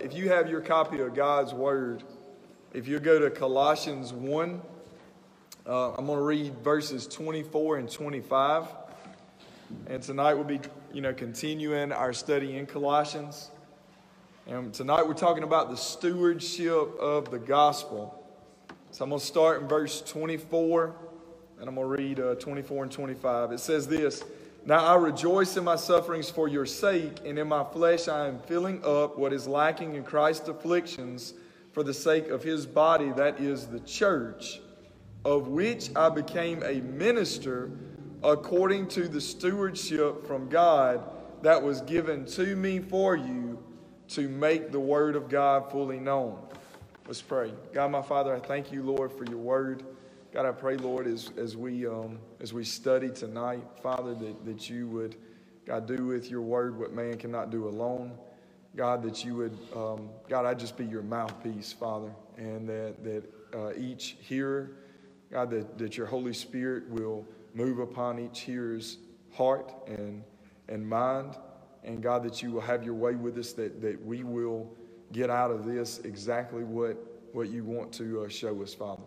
If you have your copy of God's Word, if you go to Colossians 1, uh, I'm going to read verses 24 and 25. And tonight we'll be, you know, continuing our study in Colossians. And tonight we're talking about the stewardship of the gospel. So I'm going to start in verse 24, and I'm going to read uh, 24 and 25. It says this Now I rejoice in my sufferings for your sake, and in my flesh I am filling up what is lacking in Christ's afflictions for the sake of his body, that is the church, of which I became a minister according to the stewardship from God that was given to me for you to make the word of God fully known. Let's pray. God, my Father, I thank you, Lord, for your word. God, I pray, Lord, as, as, we, um, as we study tonight, Father, that, that you would, God, do with your word what man cannot do alone. God, that you would, um, God, I just be your mouthpiece, Father, and that, that uh, each hearer, God, that, that your Holy Spirit will move upon each hearer's heart and, and mind. And God, that you will have your way with us, that, that we will get out of this exactly what, what you want to uh, show us, Father.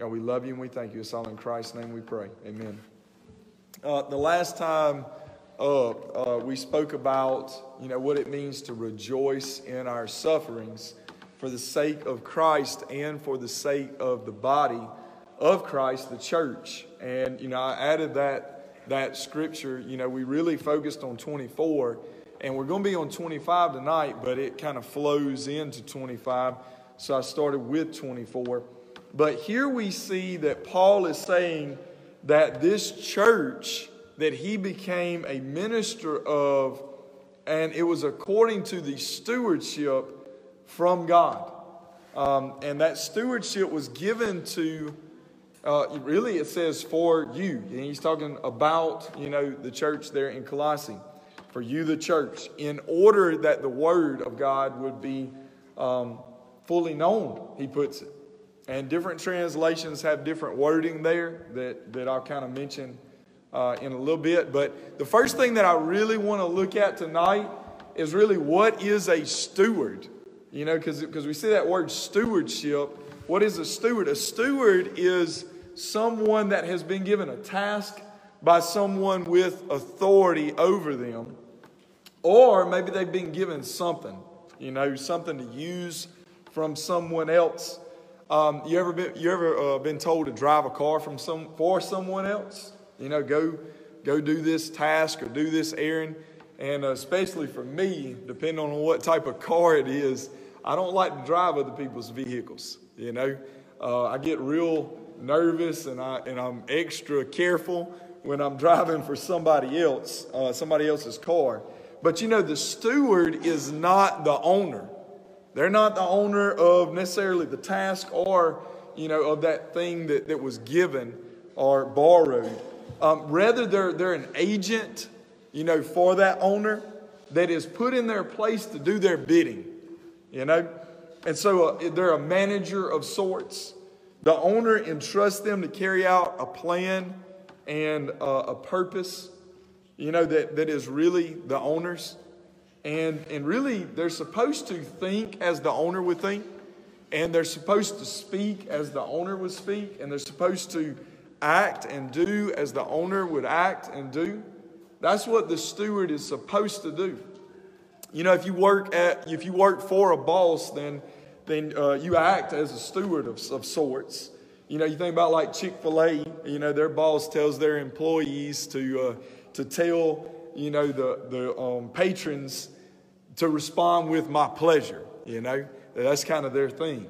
God, we love you and we thank you. It's all in Christ's name we pray. Amen. Uh, the last time up, uh, we spoke about, you know, what it means to rejoice in our sufferings for the sake of Christ and for the sake of the body of Christ, the church. And, you know, I added that, that scripture, you know, we really focused on 24 and we're going to be on 25 tonight, but it kind of flows into 25. So I started with 24. But here we see that Paul is saying that this church that he became a minister of, and it was according to the stewardship from God. Um, and that stewardship was given to, uh, really, it says for you. And he's talking about, you know, the church there in Colossae. For you, the church, in order that the word of God would be um, fully known, he puts it. And different translations have different wording there that, that I'll kind of mention uh, in a little bit. But the first thing that I really want to look at tonight is really what is a steward? You know, because we see that word stewardship. What is a steward? A steward is someone that has been given a task by someone with authority over them. Or maybe they've been given something, you know, something to use from someone else. Um, you ever been you ever uh, been told to drive a car from some for someone else? You know, go go do this task or do this errand. And uh, especially for me, depending on what type of car it is, I don't like to drive other people's vehicles. You know, uh, I get real nervous and I and I'm extra careful when I'm driving for somebody else, uh, somebody else's car. But you know, the steward is not the owner. They're not the owner of necessarily the task or, you know, of that thing that, that was given or borrowed. Um, rather, they're, they're an agent, you know, for that owner that is put in their place to do their bidding, you know. And so uh, they're a manager of sorts. The owner entrusts them to carry out a plan and uh, a purpose, you know, that, that is really the owner's. And, and really, they're supposed to think as the owner would think, and they're supposed to speak as the owner would speak, and they're supposed to act and do as the owner would act and do. That's what the steward is supposed to do. You know, if you work at if you work for a boss, then then uh, you act as a steward of, of sorts. You know, you think about like Chick Fil A. You know, their boss tells their employees to uh, to tell you know the the um, patrons to respond with my pleasure. You know, that's kind of their thing.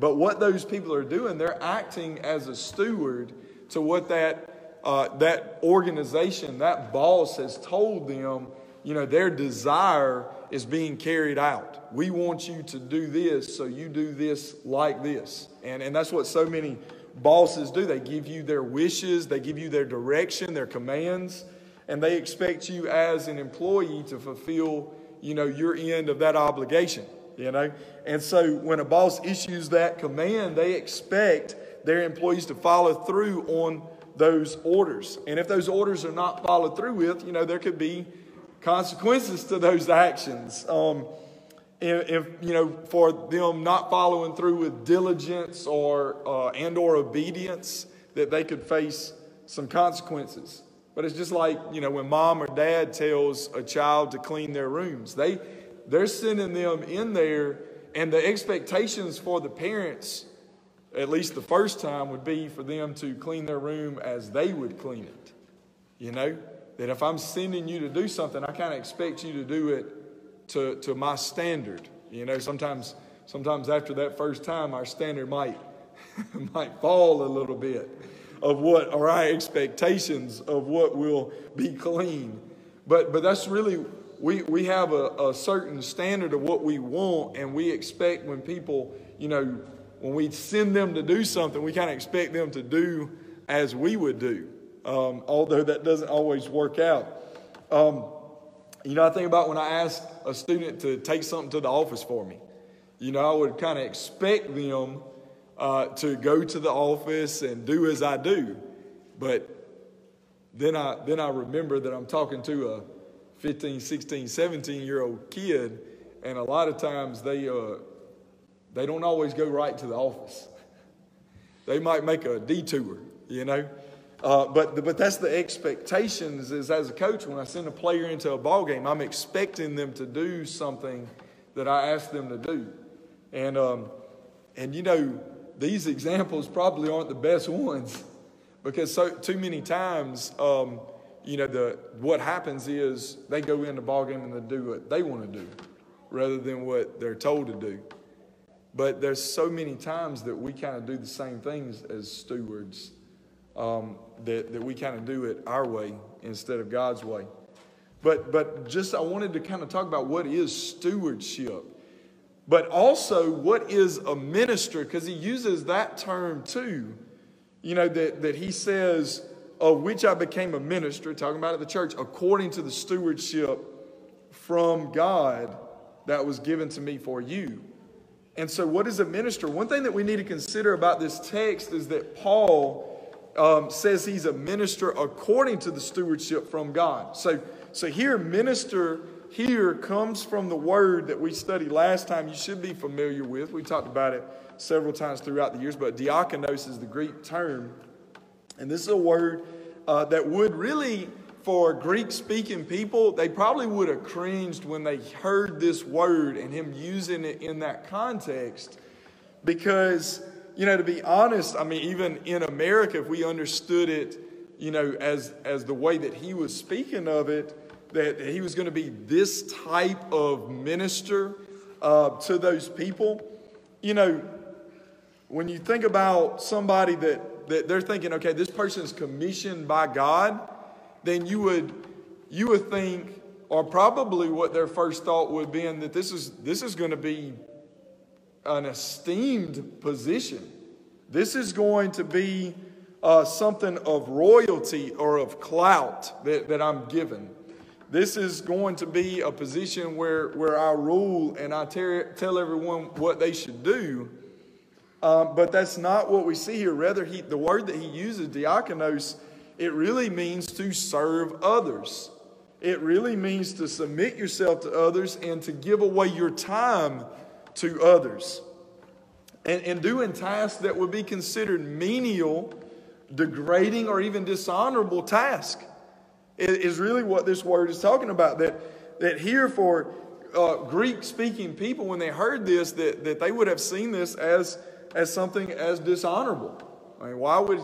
But what those people are doing, they're acting as a steward to what that, uh, that organization, that boss has told them, you know, their desire is being carried out. We want you to do this, so you do this like this. And, and that's what so many bosses do. They give you their wishes, they give you their direction, their commands, and they expect you as an employee to fulfill, you know, your end of that obligation, you know. And so when a boss issues that command, they expect their employees to follow through on those orders. And if those orders are not followed through with, you know, there could be consequences to those actions. Um, if, if, you know for them not following through with diligence or uh, and or obedience that they could face some consequences but it's just like you know when mom or dad tells a child to clean their rooms they they're sending them in there and the expectations for the parents at least the first time would be for them to clean their room as they would clean it. You know? That if i'm sending you to do something i kind of expect you to do it to, to my standard. You know, sometimes sometimes after that first time, our standard might might fall a little bit of what are our expectations of what will be clean. But but that's really we we have a, a certain standard of what we want, and we expect when people, you know, when we send them to do something, we kind of expect them to do as we would do. Um, although that doesn't always work out. Um, you know, I think about when I asked a student to take something to the office for me. You know, I would kind of expect them uh, to go to the office and do as I do. But then I, then I remember that I'm talking to a 15, 16, 17 year old kid, and a lot of times they, uh, they don't always go right to the office. They might make a detour, you know. Uh, but, but that's the expectations is as a coach when i send a player into a ball game i'm expecting them to do something that i ask them to do and, um, and you know these examples probably aren't the best ones because so too many times um, you know the what happens is they go in the ball game and they do what they want to do rather than what they're told to do but there's so many times that we kind of do the same things as stewards um, that, that we kind of do it our way instead of God's way. But, but just I wanted to kind of talk about what is stewardship, but also what is a minister, because he uses that term too. You know, that, that he says, of which I became a minister, talking about at the church, according to the stewardship from God that was given to me for you. And so, what is a minister? One thing that we need to consider about this text is that Paul um, says he's a minister according to the stewardship from God. So, so here, minister here comes from the word that we studied last time. You should be familiar with. We talked about it several times throughout the years, but diakonos is the Greek term. And this is a word uh, that would really, for Greek speaking people, they probably would have cringed when they heard this word and him using it in that context because you know, to be honest, I mean, even in America, if we understood it, you know, as, as the way that he was speaking of it, that he was going to be this type of minister uh, to those people, you know, when you think about somebody that, that they're thinking, okay, this person is commissioned by God, then you would, you would think, or probably what their first thought would be, that this is, this is going to be an esteemed position. This is going to be uh, something of royalty or of clout that, that I'm given. This is going to be a position where, where I rule and I ter- tell everyone what they should do. Um, but that's not what we see here. Rather, he, the word that he uses, diakonos, it really means to serve others. It really means to submit yourself to others and to give away your time to others. And, and doing tasks that would be considered menial, degrading, or even dishonorable task is really what this word is talking about. That, that here for uh, Greek speaking people, when they heard this, that, that they would have seen this as, as something as dishonorable. I mean, why would,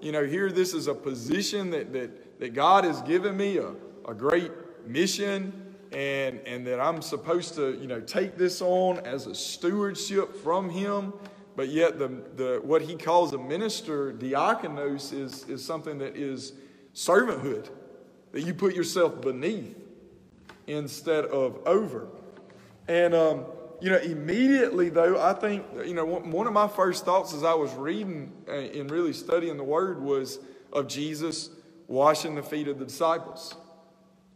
you know, here this is a position that, that, that God has given me, a, a great mission, and, and that I'm supposed to, you know, take this on as a stewardship from him. But yet, the, the, what he calls a minister, diakonos, is, is something that is servanthood, that you put yourself beneath instead of over. And, um, you know, immediately, though, I think, you know, one of my first thoughts as I was reading and really studying the word was of Jesus washing the feet of the disciples.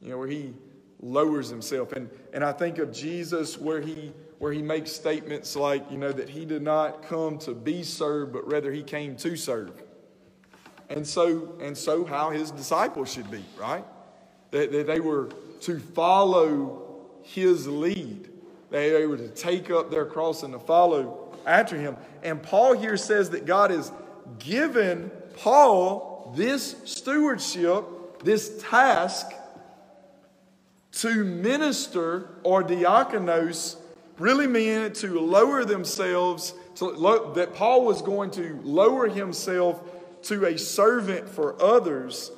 You know, where he lowers himself. And, and I think of Jesus where he, where he makes statements like, you know, that he did not come to be served, but rather he came to serve. And so, and so how his disciples should be, right? That, that they were to follow his lead. They were to take up their cross and to follow after him. And Paul here says that God has given Paul this stewardship, this task to minister or diakonos, really meaning to lower themselves, to, that Paul was going to lower himself to a servant for others.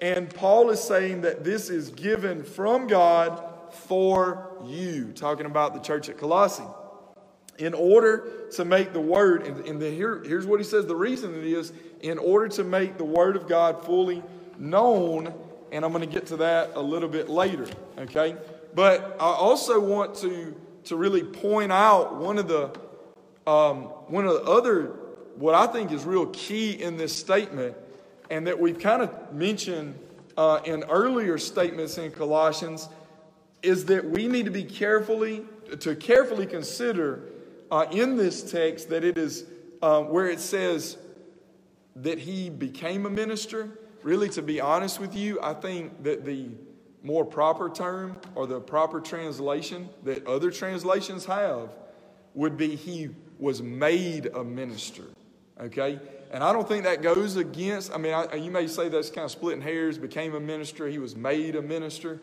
And Paul is saying that this is given from God for you, talking about the church at Colossae. In order to make the word, and, and the, here, here's what he says the reason it is in order to make the word of God fully known, and I'm going to get to that a little bit later, okay? But I also want to, to really point out one of the um, one of the other what I think is real key in this statement, and that we've kind of mentioned uh, in earlier statements in Colossians, is that we need to be carefully to carefully consider uh, in this text that it is uh, where it says that he became a minister. Really, to be honest with you, I think that the more proper term or the proper translation that other translations have would be he was made a minister. Okay? And I don't think that goes against, I mean, I, you may say that's kind of splitting hairs, became a minister, he was made a minister.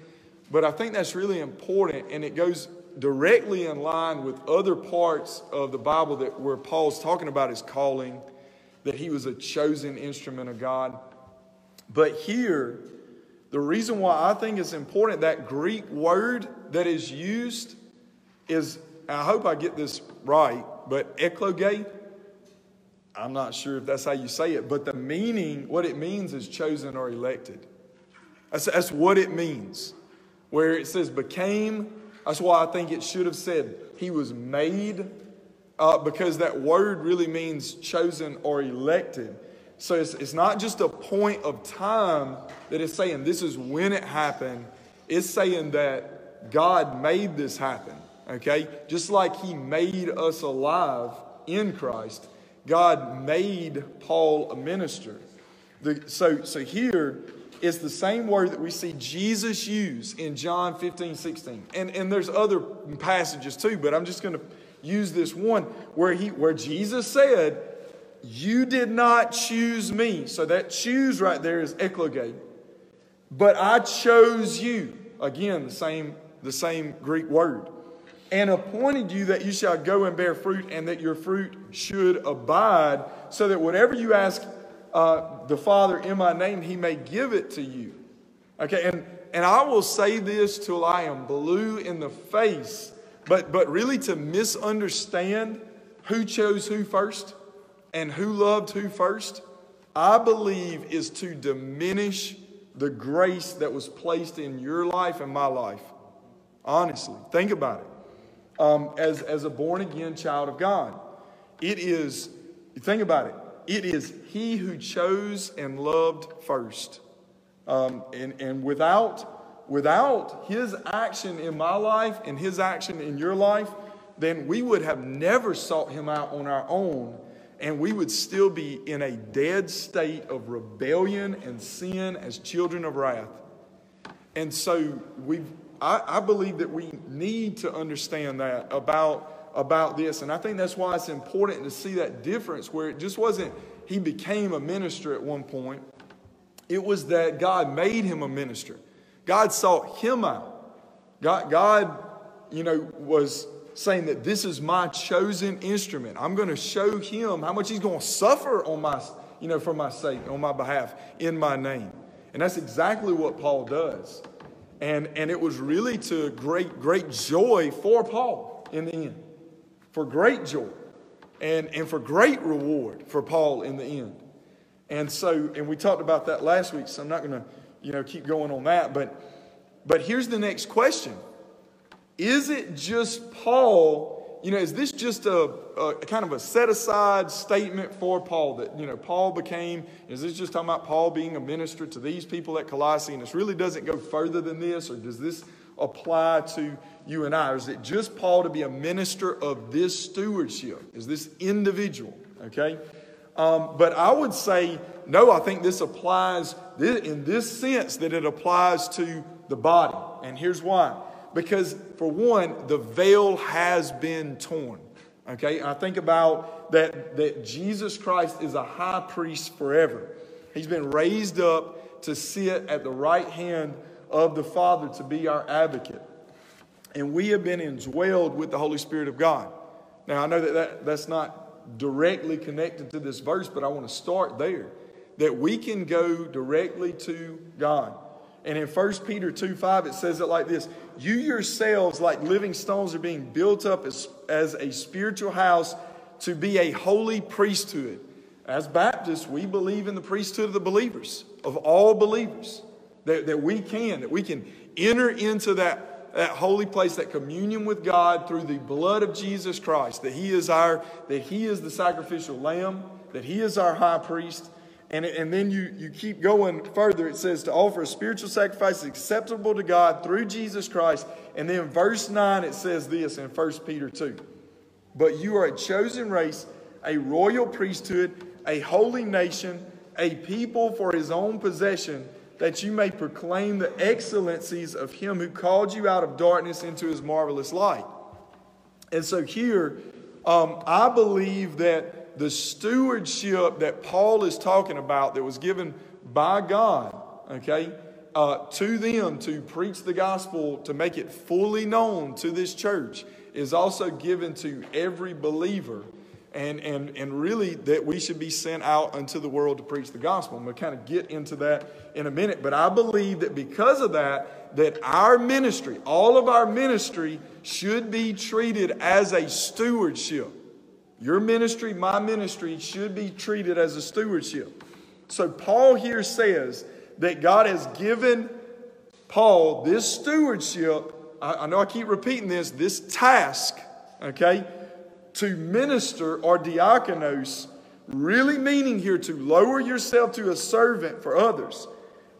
But I think that's really important, and it goes directly in line with other parts of the Bible that where Paul's talking about his calling, that he was a chosen instrument of God. But here, the reason why I think it's important, that Greek word that is used is, I hope I get this right, but ekloge, I'm not sure if that's how you say it, but the meaning, what it means is chosen or elected. That's, that's what it means. Where it says became, that's why I think it should have said he was made, uh, because that word really means chosen or elected. So it's, it's not just a point of time that it's saying this is when it happened, it's saying that God made this happen. Okay? Just like he made us alive in Christ, God made Paul a minister. The, so, so here, it's the same word that we see Jesus use in John 15, 16. And, and there's other passages too, but I'm just going to use this one where, he, where Jesus said, You did not choose me. So that choose right there is ekloge. But I chose you. Again, the same, the same Greek word and appointed you that you shall go and bear fruit, and that your fruit should abide, so that whatever you ask uh, the Father in my name, he may give it to you. Okay, and, and I will say this till I am blue in the face, but, but really to misunderstand who chose who first and who loved who first, I believe is to diminish the grace that was placed in your life and my life. Honestly, think about it um, as, as a born again child of God. It is, think about it, it is He who chose and loved first. Um, and, and without, without His action in my life and His action in your life, then we would have never sought Him out on our own. And we would still be in a dead state of rebellion and sin as children of wrath. And so we've, I, I believe that we need to understand that about, about this. And I think that's why it's important to see that difference where it just wasn't he became a minister at one point, it was that God made him a minister. God sought him out. God, God you know, was saying that this is my chosen instrument. I'm going to show him how much he's going to suffer on my, you know, for my sake, on my behalf, in my name. And that's exactly what Paul does. And, and it was really to great, great joy for Paul in the end. For great joy. And, and for great reward for Paul in the end. And so, and we talked about that last week, so I'm not going to, you know, keep going on that. But, but here's the next question. Is it just Paul you know, is this just a, a, kind of a set aside statement for Paul that, you know, Paul became, is this just talking about Paul being a minister to these people at Colossae and this really doesn't go further than this, or does this apply to you and I? Or is it just Paul to be a minister of this stewardship? Is this individual? Okay? Um, but I would say, no, I think this applies in this sense that it applies to the body. And here's why Because, for one, the veil has been torn. Okay, I think about that, that Jesus Christ is a high priest forever. He's been raised up to sit at the right hand of the Father to be our advocate. And we have been indwelled with the Holy Spirit of God. Now, I know that, that that's not directly connected to this verse, but I want to start there. That we can go directly to God. And in 1 Peter 2 5, it says it like this You yourselves, like living stones, are being built up as, as a spiritual house to be a holy priesthood. As Baptists, we believe in the priesthood of the believers, of all believers, that, that we can, that we can enter into that, that holy place, that communion with God through the blood of Jesus Christ, that He is our, that He is the sacrificial lamb, that He is our high priest, and, and then you, you keep going further. It says to offer a spiritual sacrifice acceptable to God through Jesus Christ. And then verse 9, it says this in 1 Peter 2. But you are a chosen race, a royal priesthood, a holy nation, a people for his own possession, that you may proclaim the excellencies of him who called you out of darkness into his marvelous light. And so here, um, I believe that the stewardship that Paul is talking about that was given by God, okay, uh, to them to preach the gospel, to make it fully known to this church, is also given to every believer. And, and, and really, that we should be sent out unto the world to preach the gospel. Going to kind of get into that in a minute. But I believe that because of that, that our ministry, all of our ministry, should be treated as a stewardship. Your ministry, my ministry, should be treated as a stewardship. So, Paul here says that God has given Paul this stewardship. I, I know I keep repeating this this task, okay, to minister or diakonos, really meaning here to lower yourself to a servant for others.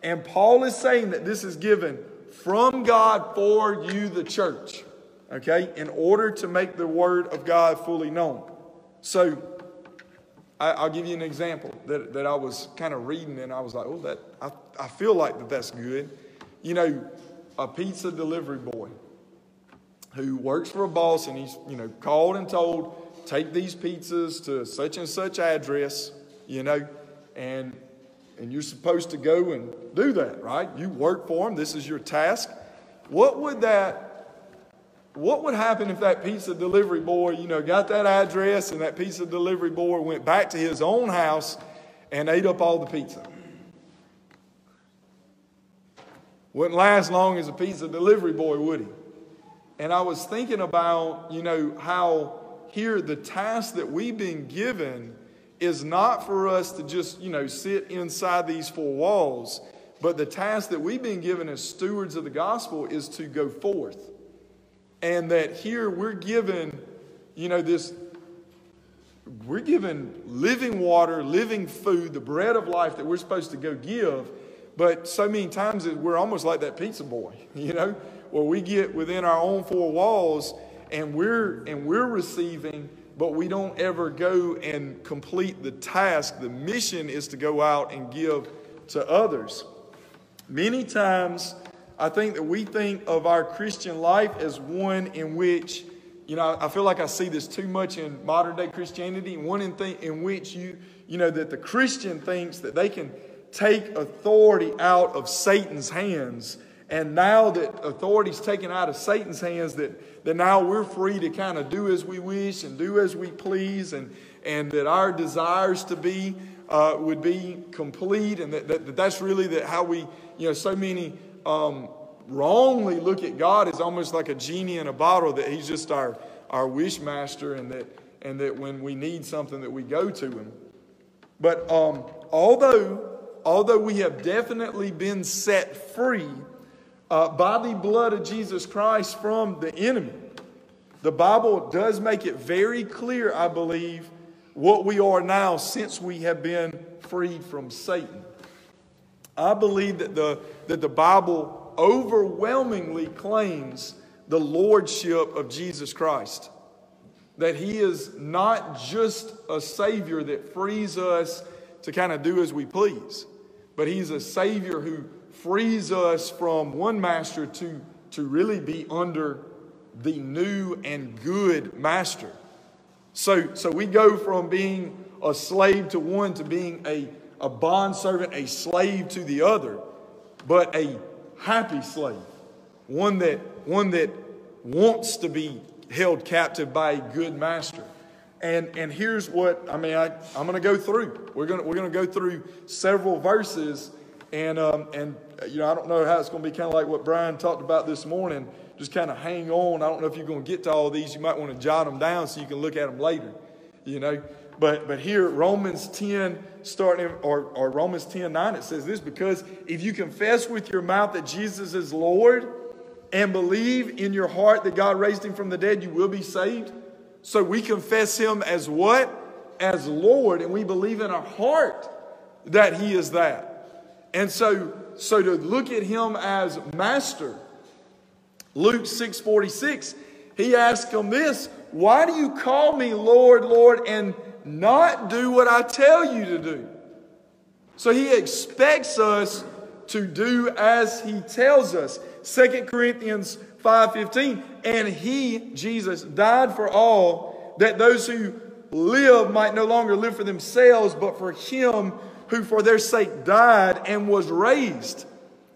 And Paul is saying that this is given from God for you, the church, okay, in order to make the word of God fully known. So I, will give you an example that, that I was kind of reading and I was like, oh, that I, I feel like that that's good. You know, a pizza delivery boy who works for a boss and he's, you know, called and told, take these pizzas to such and such address, you know, and and you're supposed to go and do that, right? You work for him. This is your task. What would that what would happen if that pizza delivery boy, you know, got that address and that pizza delivery boy went back to his own house and ate up all the pizza? Wouldn't last long as a pizza delivery boy, would he? And I was thinking about, you know, how here the task that we've been given is not for us to just, you know, sit inside these four walls, but the task that we've been given as stewards of the gospel is to go forth and that here we're given, you know, this, we're given living water, living food, the bread of life that we're supposed to go give. But so many times we're almost like that pizza boy, you know, where we get within our own four walls and we're and we're receiving, but we don't ever go and complete the task. The mission is to go out and give to others. Many times I think that we think of our Christian life as one in which, you know, I feel like I see this too much in modern day Christianity, one in, th- in which you, you know, that the Christian thinks that they can take authority out of Satan's hands. And now that authority's taken out of Satan's hands, that, that now we're free to kind of do as we wish and do as we please, and, and that our desires to be uh, would be complete, and that, that, that that's really that how we, you know, so many um, wrongly look at God as almost like a genie in a bottle, that He's just our, our wish master, and that, and that when we need something, that we go to Him. But um, although, although we have definitely been set free uh, by the blood of Jesus Christ from the enemy, the Bible does make it very clear, I believe, what we are now since we have been freed from Satan. I believe that the, that the Bible overwhelmingly claims the lordship of Jesus Christ. That he is not just a Savior that frees us to kind of do as we please, but he's a Savior who frees us from one master to, to really be under the new and good master. So, so we go from being a slave to one to being a, a bondservant, a slave to the other, but a happy slave, one that, one that wants to be held captive by a good master. And, and here's what I mean. I, I'm going to go through. We're going we're to go through several verses, and um, and you know I don't know how it's going to be kind of like what Brian talked about this morning. Just kind of hang on. I don't know if you're going to get to all these. You might want to jot them down so you can look at them later. You know, but but here Romans 10 starting or, or Romans 10 9 it says this because if you confess with your mouth that Jesus is Lord and believe in your heart that God raised him from the dead, you will be saved. So we confess him as what? As Lord, and we believe in our heart that he is that. And so, so to look at him as master, Luke 6:46, he asked him this, why do you call me Lord, Lord, and not do what I tell you to do? So he expects us to do as he tells us. 2 Corinthians 5:15 and he Jesus died for all that those who live might no longer live for themselves but for him who for their sake died and was raised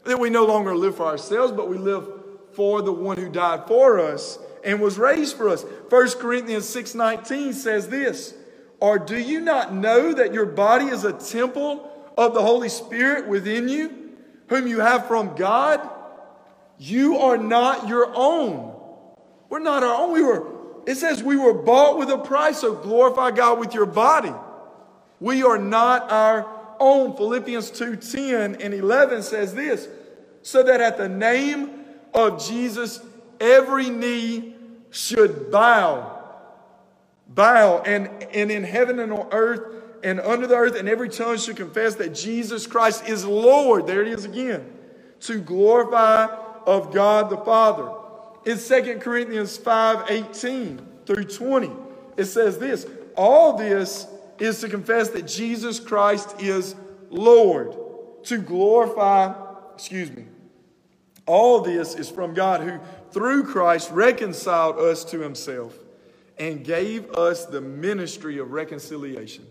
that we no longer live for ourselves but we live for the one who died for us and was raised for us 1 Corinthians 6:19 says this or do you not know that your body is a temple of the Holy Spirit within you whom you have from God you are not your own. We're not our own. We were, it says we were bought with a price, so glorify God with your body. We are not our own. Philippians 2 10 and 11 says this so that at the name of Jesus, every knee should bow. Bow, and, and in heaven and on earth and under the earth, and every tongue should confess that Jesus Christ is Lord. There it is again. To glorify of God the Father. In 2 Corinthians 5 18 through 20, it says this All this is to confess that Jesus Christ is Lord, to glorify, excuse me, all this is from God who, through Christ, reconciled us to himself and gave us the ministry of reconciliation.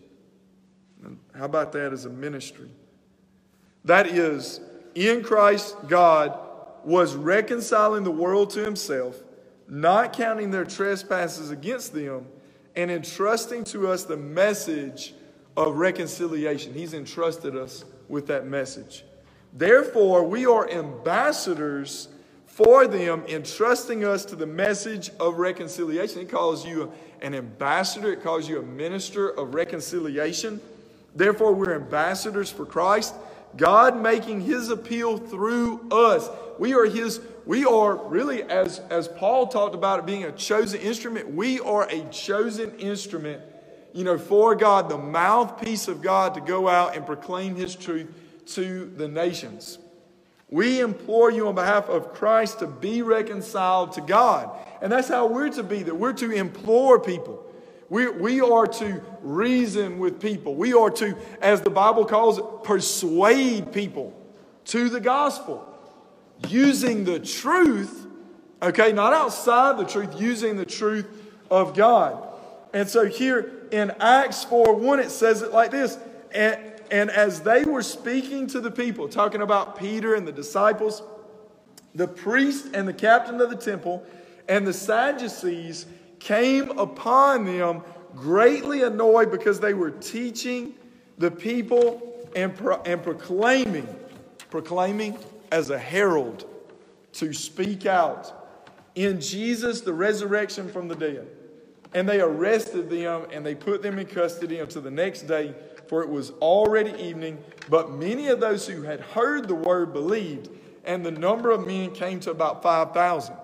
How about that as a ministry? That is, in Christ, God was reconciling the world to himself, not counting their trespasses against them, and entrusting to us the message of reconciliation. He's entrusted us with that message. Therefore, we are ambassadors for them, entrusting us to the message of reconciliation. He calls you an ambassador, it calls you a minister of reconciliation. Therefore, we're ambassadors for Christ, God making his appeal through us. We are his, we are really, as, as Paul talked about it being a chosen instrument, we are a chosen instrument, you know, for God, the mouthpiece of God to go out and proclaim his truth to the nations. We implore you on behalf of Christ to be reconciled to God. And that's how we're to be, that we're to implore people. We, we are to reason with people. We are to, as the Bible calls it, persuade people to the gospel using the truth, okay, not outside the truth, using the truth of God. And so here in Acts 4 1, it says it like this. And, and as they were speaking to the people, talking about Peter and the disciples, the priest and the captain of the temple and the Sadducees came upon them greatly annoyed because they were teaching the people and, pro- and proclaiming, proclaiming as a herald to speak out in Jesus, the resurrection from the dead. And they arrested them and they put them in custody until the next day, for it was already evening. But many of those who had heard the word believed, and the number of men came to about 5,000.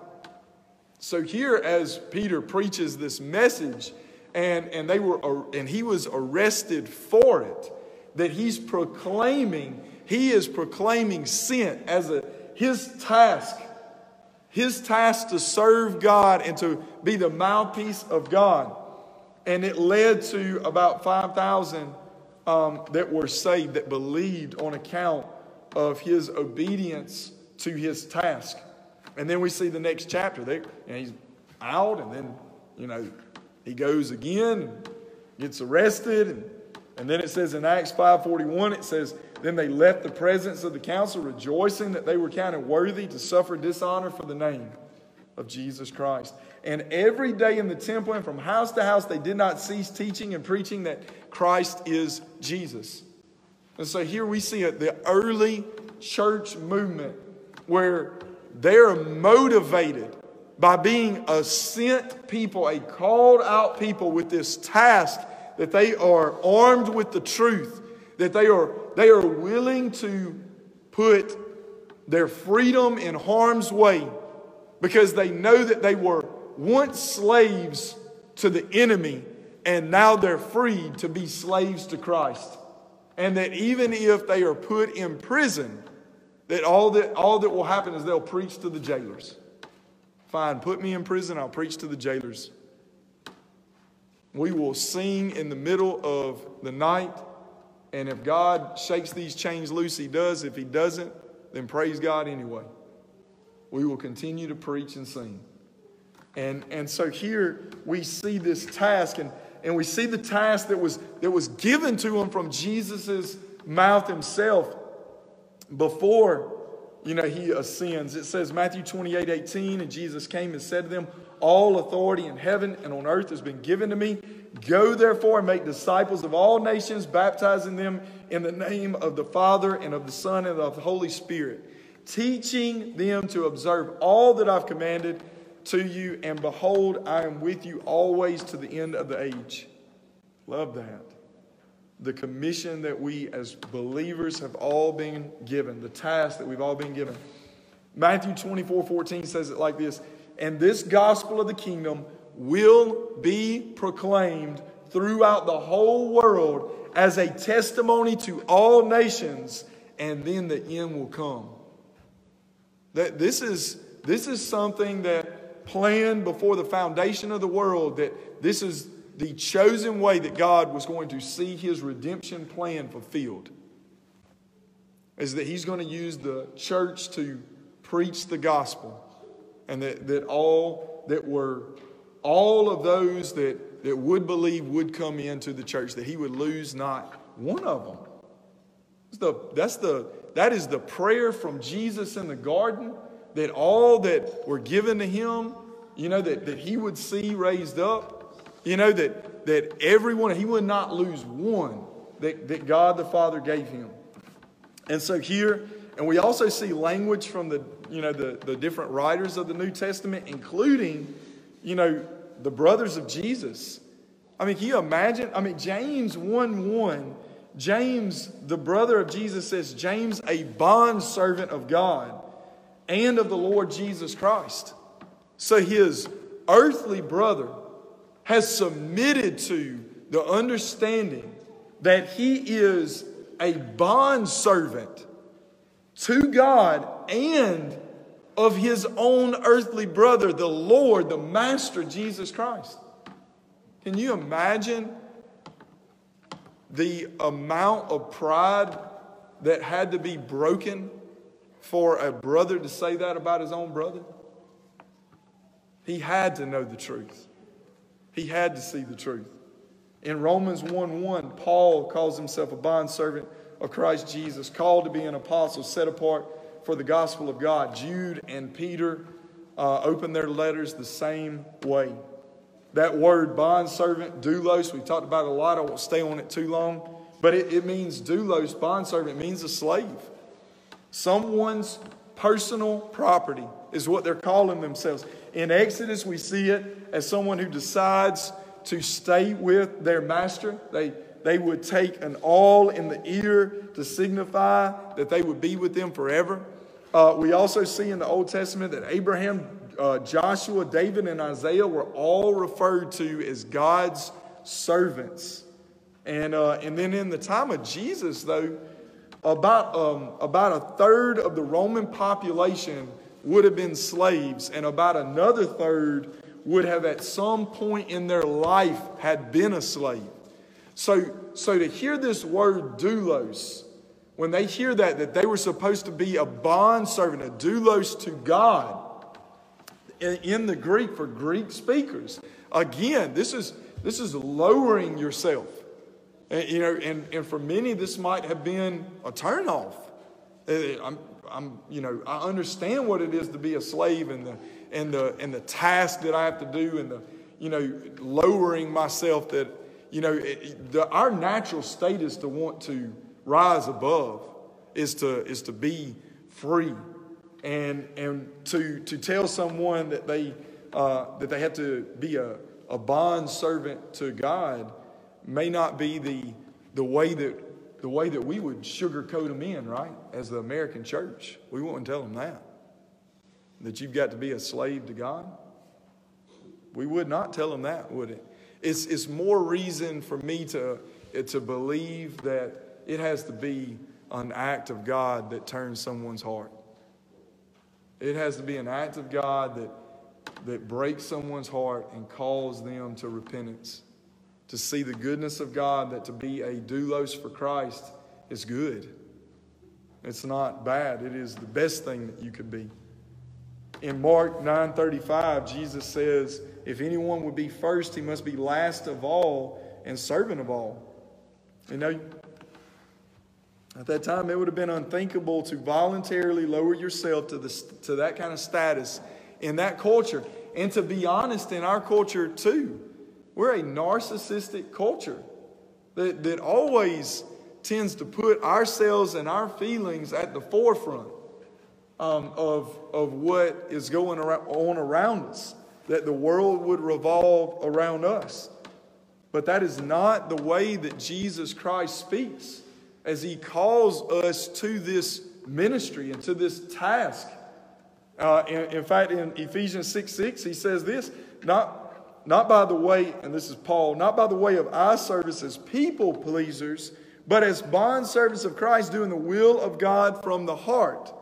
So here, as Peter preaches this message, and, and, they were, uh, and he was arrested for it, that he's proclaiming he is proclaiming sent as a, his task, his task to serve God and to be the mouthpiece of God. And it led to about 5,000 um, that were saved, that believed on account of his obedience to his task. And then we see the next chapter. There, and he's out, and then, you know, he goes again, gets arrested, and, and then it says in Acts 5.41, it says, Then they left the presence of the council, rejoicing that they were counted worthy to suffer dishonor for the name of Jesus Christ. And every day in the temple and from house to house, they did not cease teaching and preaching that Christ is Jesus. And so here we see the early church movement where they're motivated by being a sent people, a called out people with this task that they are armed with the truth, that they are, they are willing to put their freedom in harm's way because they know that they were once slaves to the enemy and now they're freed to be slaves to Christ. And that even if they are put in prison, that all that, all that will happen is they'll preach to the jailers. Fine, put me in prison, I'll preach to the jailers. We will sing in the middle of the night, and if God shakes these chains loose, He does. If He doesn't, then praise God anyway. We will continue to preach and sing. And, and so here we see this task, and, and we see the task that was, that was given to him from Jesus' mouth himself before you know he ascends. It says Matthew 28 18, and Jesus came and said to them, All authority in heaven and on earth has been given to me. Go therefore and make disciples of all nations, baptizing them in the name of the Father and of the Son and of the Holy Spirit, teaching them to observe all that I've commanded to you. And behold, I am with you always to the end of the age. Love that the commission that we as believers have all been given, the task that we've all been given. Matthew 24 14 says it like this And this gospel of the kingdom will be proclaimed throughout the whole world as a testimony to all nations, and then the end will come. That this is, this is something that planned before the foundation of the world, that this is the chosen way that God was going to see his redemption plan fulfilled. Is that he's going to use the church to preach the gospel. And that, that all that were all of those that, that would believe would come into the church that he would lose not one of them. The, that's the, that is the prayer from jesus in the garden that all that were given to him you know that, that he would see raised up you know, that, that everyone, he would not lose one that, that God the Father gave him. And so here, and we also see language from the, you know, the, the different writers of the New Testament, including, you know, the brothers of Jesus. I mean, can you imagine? I mean, James 1 1, James, the brother of Jesus, says, James, a bond servant of God and of the Lord Jesus Christ. So his earthly brother has submitted to the understanding that he is a bond servant to God and of his own earthly brother, the Lord, the Master Jesus Christ. Can you imagine the amount of pride that had to be broken for a brother to say that about his own brother? He had to know the truth. He had to see the truth. In Romans 1 1, Paul calls himself a bondservant of Christ Jesus, called to be an apostle, set apart for the gospel of God. Jude and Peter uh, open their letters the same way. That word bondservant, doulos, we talked about a lot. I won't stay on it too long. But it, it means doulos, bondservant, means a slave. Someone's personal property is what they're calling themselves. In Exodus, we see it as someone who decides to stay with their master. They, they would take an awl in the ear to signify that they would be with them forever. Uh, we also see in the Old Testament that Abraham, uh, Joshua, David, and Isaiah were all referred to as God's servants. And, uh, and then in the time of Jesus, though, about, um, about a third of the Roman population would have been slaves, and about another third would have at some point in their life had been a slave. So, so to hear this word doulos, when they hear that, that they were supposed to be a bond servant, a doulos to God, in, in the Greek for Greek speakers. Again, this is, this is lowering yourself. And, you know, and, and for many, this might have been a turnoff. Uh, I'm, I'm, you know, I understand what it is to be a slave and the, and the, and the task that I have to do and the, you know, lowering myself that, you know, it, the, our natural state is to want to rise above, is to, is to be free and, and to, to tell someone that they, uh, that they have to be a, a bond servant to God may not be the, the, way that, the way that we would sugarcoat them in, right? As the American church. We wouldn't tell them that. That you've got to be a slave to God. We would not tell them that, would it? It's, it's more reason for me to, to believe that it has to be an act of God that turns someone's heart. It has to be an act of God that, that breaks someone's heart and calls them to repentance. To see the goodness of God, that to be a doulos for Christ is good. It's not bad. It is the best thing that you could be. In Mark 9:35, Jesus says, "If anyone would be first, he must be last of all and servant of all." You know, at that time, it would have been unthinkable to voluntarily lower yourself to, the, to that kind of status in that culture. And to be honest, in our culture too, we're a narcissistic culture that, that always tends to put ourselves and our feelings at the forefront um, of, of what is going on around us, that the world would revolve around us. But that is not the way that Jesus Christ speaks as he calls us to this ministry and to this task. Uh, in, in, fact, in Ephesians 6 6, he says this not, not by the way, and this is Paul, not by the way of eye service as people pleasers, but as bond servants of Christ, doing the will of God from the heart.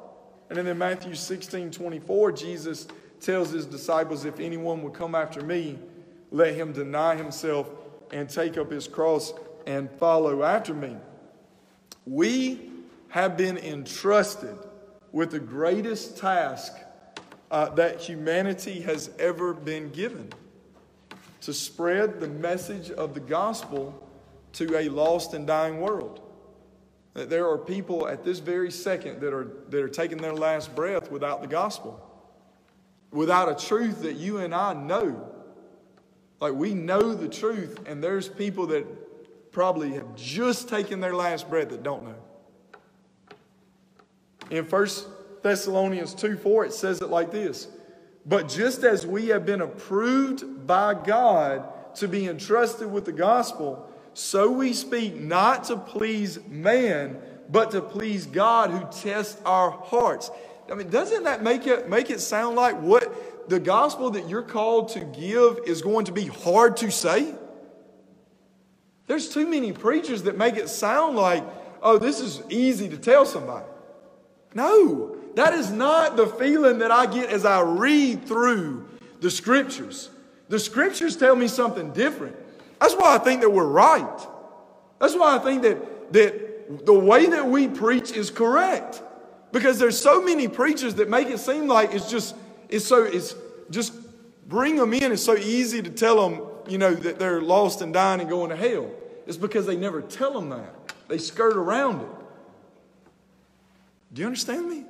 And then in Matthew 16 24, Jesus tells his disciples, If anyone would come after me, let him deny himself and take up his cross and follow after me. We have been entrusted with the greatest task uh, that humanity has ever been given to spread the message of the gospel to a lost and dying world. That there are people at this very second that are, that are taking their last breath without the gospel, without a truth that you and I know. Like we know the truth, and there's people that probably have just taken their last breath that don't know. In 1 Thessalonians 2 4, it says it like this But just as we have been approved by God to be entrusted with the gospel, so we speak not to please man, but to please God who tests our hearts. I mean, doesn't that make it, make it sound like what the gospel that you're called to give is going to be hard to say? There's too many preachers that make it sound like, oh, this is easy to tell somebody. No, that is not the feeling that I get as I read through the scriptures. The scriptures tell me something different. That's why I think that we're right. That's why I think that, that the way that we preach is correct. Because there's so many preachers that make it seem like it's just, it's so, it's just bring them in. It's so easy to tell them you know, that they're lost and dying and going to hell. It's because they never tell them that. They skirt around it. Do you understand me?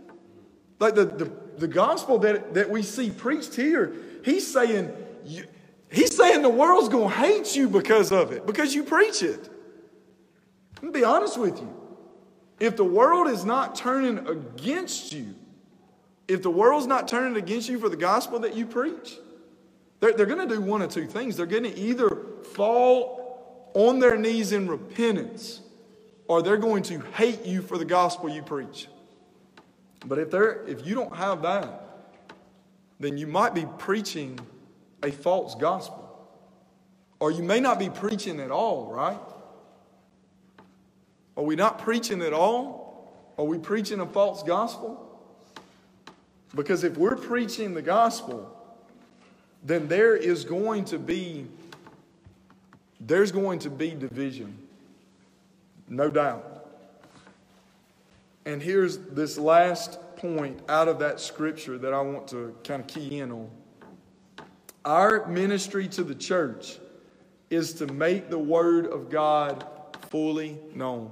Like the, the, the gospel that, that we see preached here, he's saying, he's saying the world's going to hate you because of it, because you preach it. Let me be honest with you. If the world is not turning against you, if the world's not turning against you for the gospel that you preach, they're, they're going to do one of two things. They're going to either fall on their knees in repentance or they're going to hate you for the gospel you preach. But if, they're, if you don't have that, then you might be preaching a false gospel. Or you may not be preaching at all, right? Are we not preaching at all? Are we preaching a false gospel? Because if we're preaching the gospel, then there is going to be there's going to be division. No doubt. And here's this last point out of that scripture that I want to kind of key in on. Our ministry to the church is to make the word of God fully known.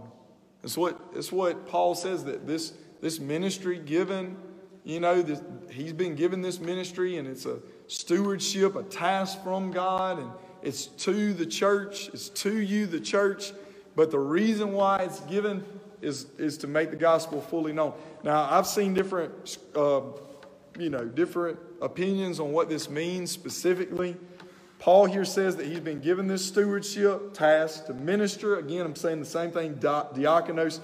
It's what, it's what Paul says that this, this ministry given, you know, this, he's been given this ministry and it's a stewardship, a task from God, and it's to the church, it's to you, the church. But the reason why it's given is, is to make the gospel fully known. Now, I've seen different, uh, you know, different opinions on what this means specifically. Paul here says that he's been given this stewardship task to minister. Again, I'm saying the same thing, diakonos,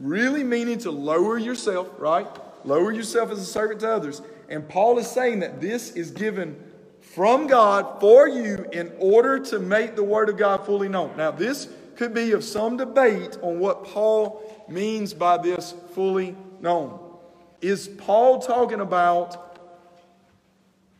really meaning to lower yourself, right? Lower yourself as a servant to others. And Paul is saying that this is given from God for you in order to make the Word of God fully known. Now, this could be of some debate on what Paul means by this fully known. Is Paul talking about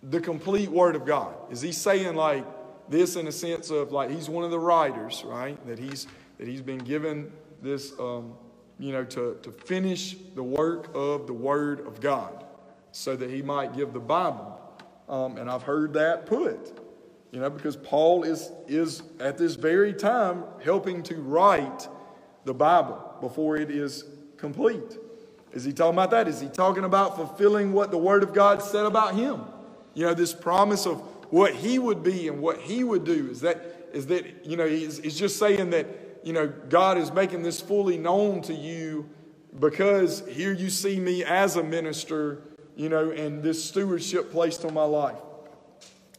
the complete Word of God? Is he saying like this in a sense of like he's one of the writers, right? That he's that he's been given this, um, you know, to, to finish the work of the Word of God so that he might give the Bible. Um, and I've heard that put, you know, because Paul is, is at this very time helping to write the Bible before it is complete. Is he talking about that? Is he talking about fulfilling what the Word of God said about him? You know, this promise of what he would be and what he would do. Is that, is that you know, he's, he's just saying that, you know, God is making this fully known to you because here you see me as a minister, you know, and this stewardship placed on my life.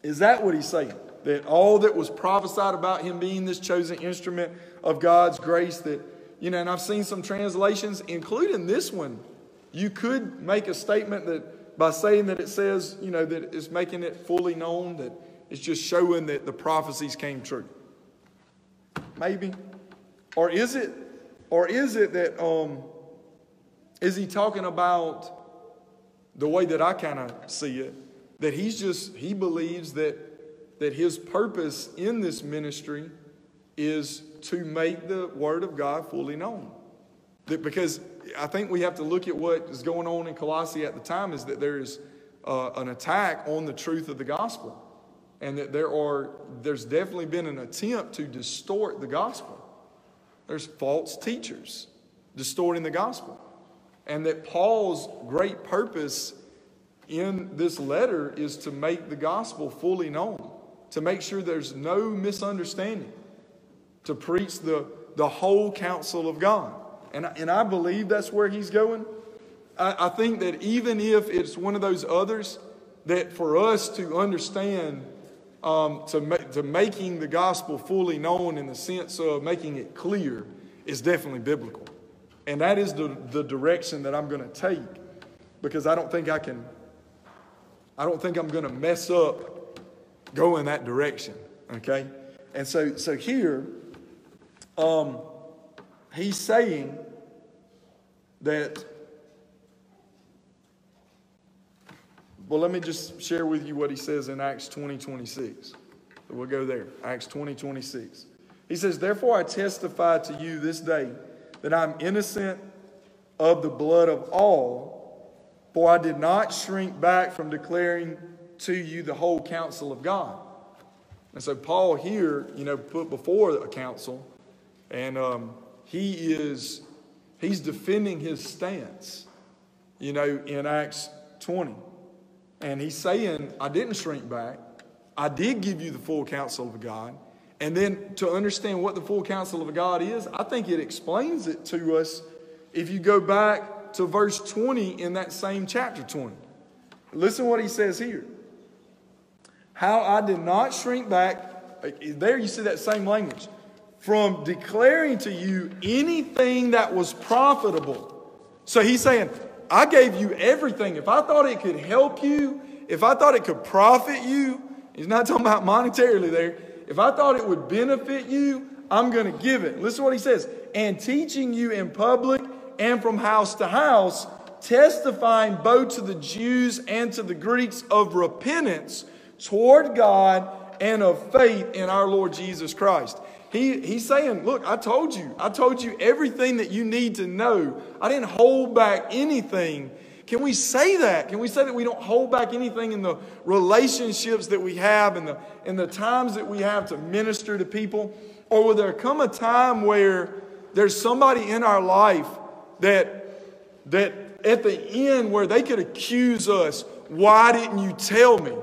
Is that what he's saying? That all that was prophesied about him being this chosen instrument of God's grace, that, you know, and I've seen some translations, including this one, you could make a statement that by saying that it says, you know, that it's making it fully known, that it's just showing that the prophecies came true. Maybe. Or is it, or is it that, um, is he talking about the way that I kind of see it? That he's just, he believes that, that his purpose in this ministry is to make the Word of God fully known. That because I think we have to look at what is going on in Colossae at the time is that there is uh, an attack on the truth of the gospel. And that there are, there's definitely been an attempt to distort the gospel. There's false teachers distorting the gospel. And that Paul's great purpose in this letter is to make the gospel fully known, to make sure there's no misunderstanding, to preach the, the whole counsel of God. And, and I believe that's where he's going. I, I think that even if it's one of those others, that for us to understand, um, to, ma- to making the gospel fully known in the sense of making it clear, is definitely biblical. And that is the, the direction that I'm going to take because I don't think I can, I don't think I'm going to mess up going in that direction. Okay? And so, so here, um, he's saying that, well, let me just share with you what he says in Acts 20 26. So we'll go there. Acts 20 26. He says, Therefore I testify to you this day that I'm innocent of the blood of all, for I did not shrink back from declaring to you the whole counsel of God. And so Paul here, you know, put before a council, and um, he is he's defending his stance, you know, in Acts 20. And he's saying, I didn't shrink back. I did give you the full counsel of God. And then to understand what the full counsel of God is, I think it explains it to us if you go back to verse 20 in that same chapter 20. Listen what he says here. How I did not shrink back. There you see that same language from declaring to you anything that was profitable. So he's saying, I gave you everything. If I thought it could help you, if I thought it could profit you, he's not talking about monetarily there. If I thought it would benefit you, I'm going to give it. Listen to what he says. And teaching you in public and from house to house, testifying both to the Jews and to the Greeks of repentance toward God and of faith in our Lord Jesus Christ. He, he's saying, Look, I told you. I told you everything that you need to know. I didn't hold back anything Can we say that? Can we say that we don't hold back anything in the relationships that we have and the, in the times that we have to minister to people? Or will there come a time where there's somebody in our life that, that at the end where they could accuse us, why didn't you tell me?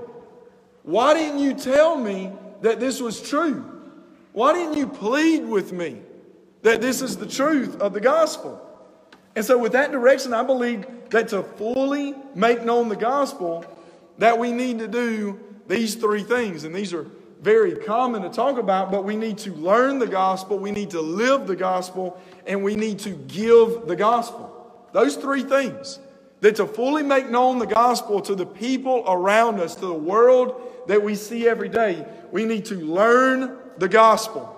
Why didn't you tell me that this was true? Why didn't you plead with me that this is the truth of the gospel? And so, with that direction, I believe that to fully make known the gospel, that we need to do these three things. And these are very common to talk about, but we need to learn the gospel, we need to live the gospel, and we need to give the gospel. Those three things. That to fully make known the gospel to the people around us, to the world that we see every day, we need to learn the gospel.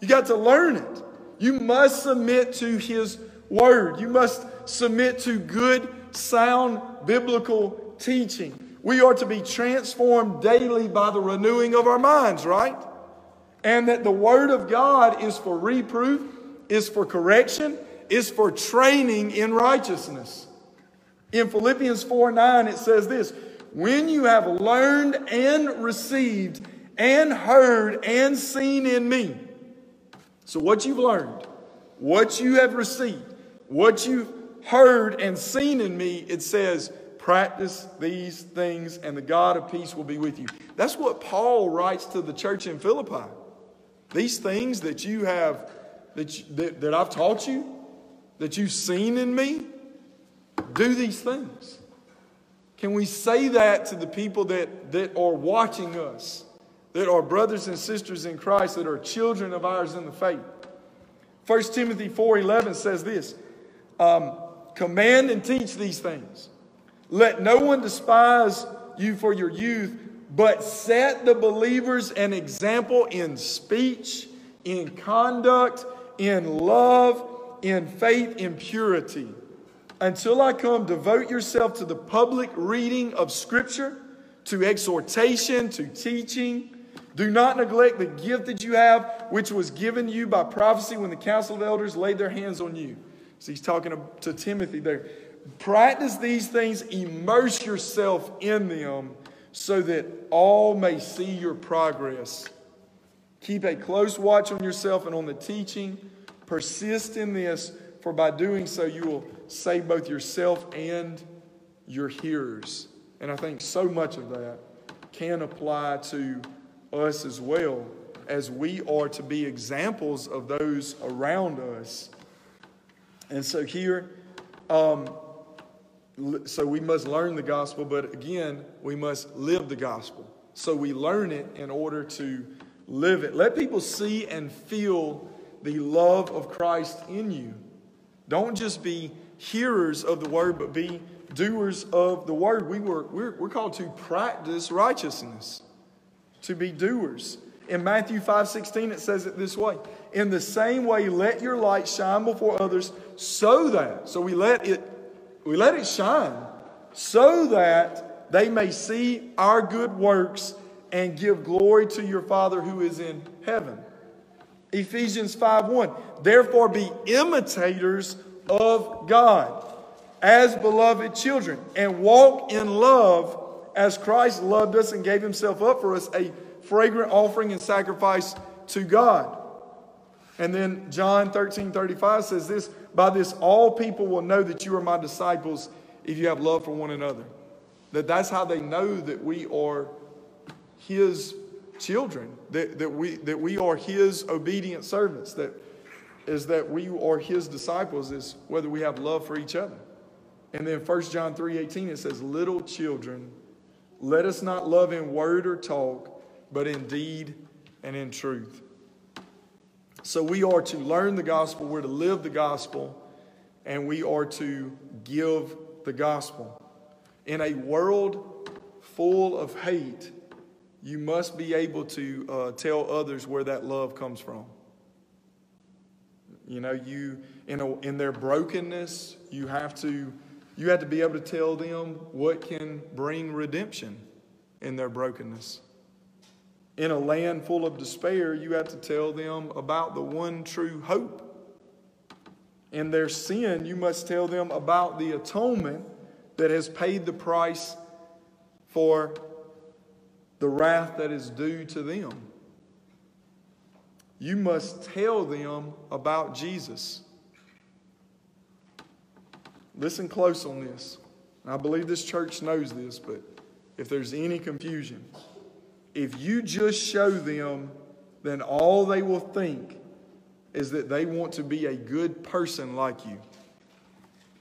You got to learn it. You must submit to his word. You must submit to good, sound biblical teaching. We are to be transformed daily by the renewing of our minds, right? And that the word of God is for reproof, is for correction, is for training in righteousness. In Philippians 4 9, it says this When you have learned and received and heard and seen in me. So, what you've learned, what you have received, what you've heard and seen in me, it says, practice these things and the God of peace will be with you. That's what Paul writes to the church in Philippi. These things that you have, that, you, that, that I've taught you, that you've seen in me, do these things. Can we say that to the people that, that are watching us, that are brothers and sisters in Christ, that are children of ours in the faith? 1 Timothy 4.11 says this, um, Command and teach these things. Let no one despise you for your youth, but set the believers an example in speech, in conduct, in love, in faith, in purity. Until I come, devote yourself to the public reading of Scripture, to exhortation, to teaching. Do not neglect the gift that you have, which was given you by prophecy when the council of elders laid their hands on you. So he's talking to Timothy there. Practice these things, immerse yourself in them so that all may see your progress. Keep a close watch on yourself and on the teaching. Persist in this, for by doing so, you will save both yourself and your hearers. And I think so much of that can apply to us as well, as we are to be examples of those around us and so here, um, so we must learn the gospel, but again, we must live the gospel. So we learn it in order to live it. Let people see and feel the love of Christ in you. Don't just be hearers of the word, but be doers of the word. We were, we're, we're called to practice righteousness, to be doers. In Matthew 5 16, it says it this way In the same way, let your light shine before others so that, so we let it, we let it shine so that they may see our good works and give glory to your Father who is in heaven. Ephesians 5 1. Therefore, be imitators of God as beloved children and walk in love as Christ loved us and gave himself up for us, a fragrant offering and sacrifice to God. And then John 13 35 says this By this, all people will know that you are my disciples if you have love for one another. That that's how they know that we are his children, that, that, we, that we are his obedient servants, that is that we are his disciples, is whether we have love for each other. And then 1 John 3 18, it says, Little children, let us not love in word or talk but in deed and in truth. So we are to learn the gospel, we're to live the gospel, and we are to give the gospel. In a world full of hate, you must be able to uh, tell others where that love comes from. You know, you in, a, in their brokenness, you have to you have to be able to tell them what can bring redemption in their brokenness in a land full of despair, you have to tell them about the one true hope. In their sin, you must tell them about the atonement that has paid the price for the wrath that is due to them. You must tell them about Jesus. Listen close on this. I believe this church knows this, but if there's any confusion, if you just show them, then all they will think is that they want to be a good person like you.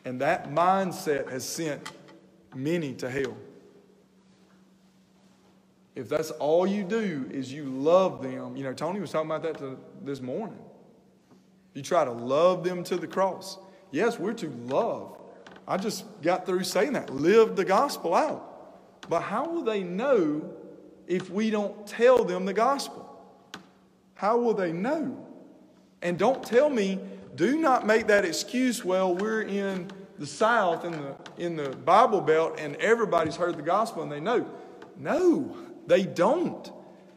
And that mindset has sent many to hell. If that's all you do is you love them, you know, Tony was talking about that to, this morning. You try to love them to the cross. Yes, we're to love. I just got through saying that. Live the gospel out. But how will they know if we don't tell them the gospel? How will they know? And don't tell me, do not make that excuse, well, we're in the South, in the, in the Bible Belt, and everybody's heard the gospel and they know. No, they don't.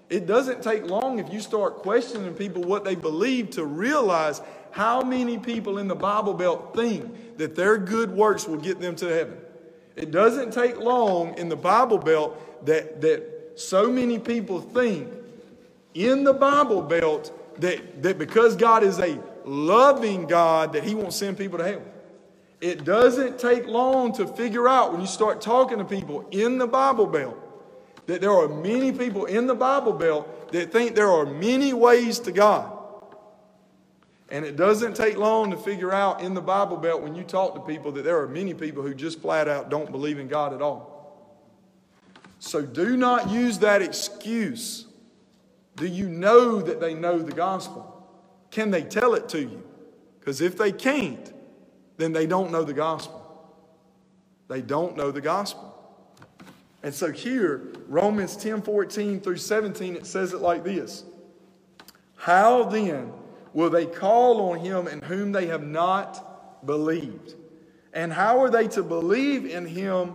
It doesn't take long if you start questioning people what they believe to realize how many people in the Bible Belt think that their good works will get them to heaven. It doesn't take long in the Bible Belt that, that so many people think in the Bible Belt that, that because God is a loving God, that He won't send people to hell. It doesn't take long to figure out when you start talking to people in the Bible Belt that there are many people in the Bible Belt that think there are many ways to God. And it doesn't take long to figure out in the Bible Belt when you talk to people that there are many people who just flat out don't believe in God at all. So do not use that excuse. Do you know that they know the gospel? Can they tell it to you? Because if they can't, then they don't know the gospel. They don't know the gospel. And so here, Romans 10 14 through 17, it says it like this How then will they call on him in whom they have not believed? And how are they to believe in him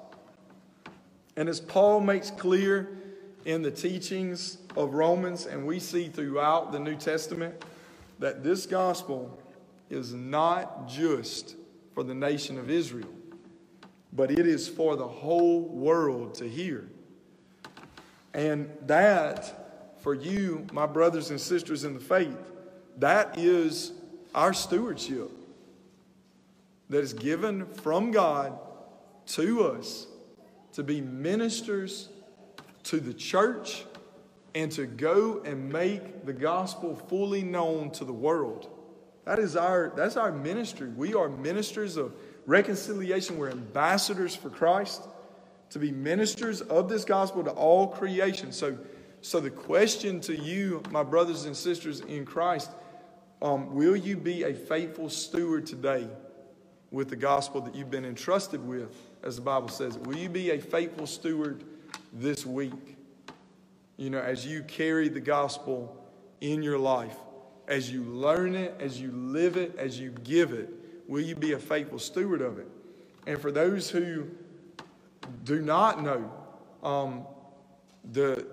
And as Paul makes clear in the teachings of Romans, and we see throughout the New Testament, that this gospel is not just for the nation of Israel, but it is for the whole world to hear. And that, for you, my brothers and sisters in the faith, that is our stewardship that is given from God to us to be ministers to the church and to go and make the gospel fully known to the world. That is our that's our ministry. We are ministers of reconciliation. We're ambassadors for Christ to be ministers of this gospel to all creation. So, so the question to you, my brothers and sisters in Christ, um, will you be a faithful steward today with the gospel that you've been entrusted with, as the Bible says? Will you be a faithful steward this week? You know, as you carry the gospel in your life, as you learn it, as you live it, as you give it, will you be a faithful steward of it? And for those who do not know um, the,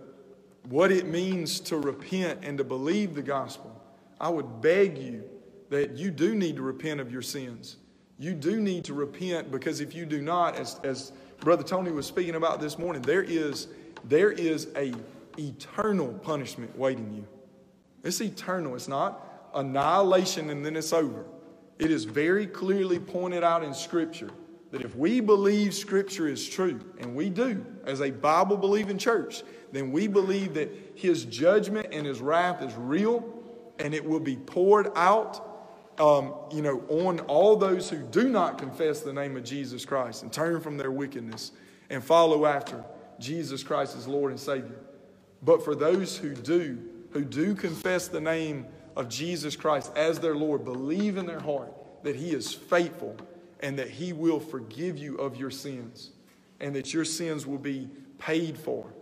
what it means to repent and to believe the gospel, I would beg you that you do need to repent of your sins. You do need to repent because if you do not, as, as Brother Tony was speaking about this morning, there is, there is a eternal punishment waiting you. It's eternal. It's not annihilation and then it's over. It is very clearly pointed out in Scripture that if we believe Scripture is true, and we do as a Bible believing church, then we believe that His judgment and His wrath is real and it will be poured out. Um, you know, on all those who do not confess the name of Jesus Christ and turn from their wickedness and follow after Jesus Christ as Lord and Savior. But for those who do, who do confess the name of Jesus Christ as their Lord, believe in their heart that He is faithful and that He will forgive you of your sins. and that your sins will be paid for.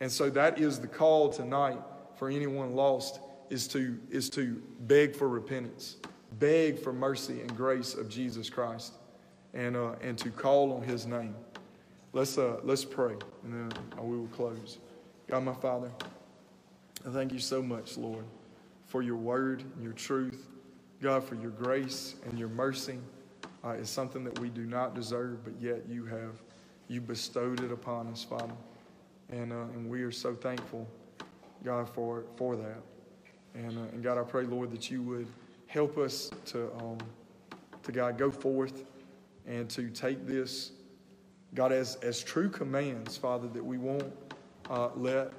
And so that is the call tonight for anyone lost is to, is to beg for repentance, beg for mercy and grace of Jesus Christ, and, uh, and to call on his name. Let's, uh, let's pray, and then we will close. God, my Father, I thank you so much, Lord, for your word and your truth. God, for your grace and your mercy uh, is something that we do not deserve, but yet you have you bestowed it upon us, Father. And, uh, and we are so thankful, God, for, for that. And, uh, and God, I pray, Lord, that you would help us to, um, to God, go forth and to take this, God, as, as true commands, Father, that we won't uh, let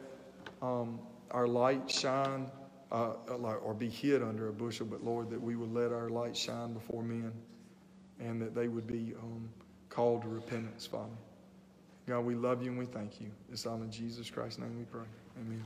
um, our light shine uh, or be hid under a bushel, but Lord, that we would let our light shine before men and that they would be um, called to repentance, Father. God, we love you and we thank you. It's all in Jesus Christ's name we pray. Amen.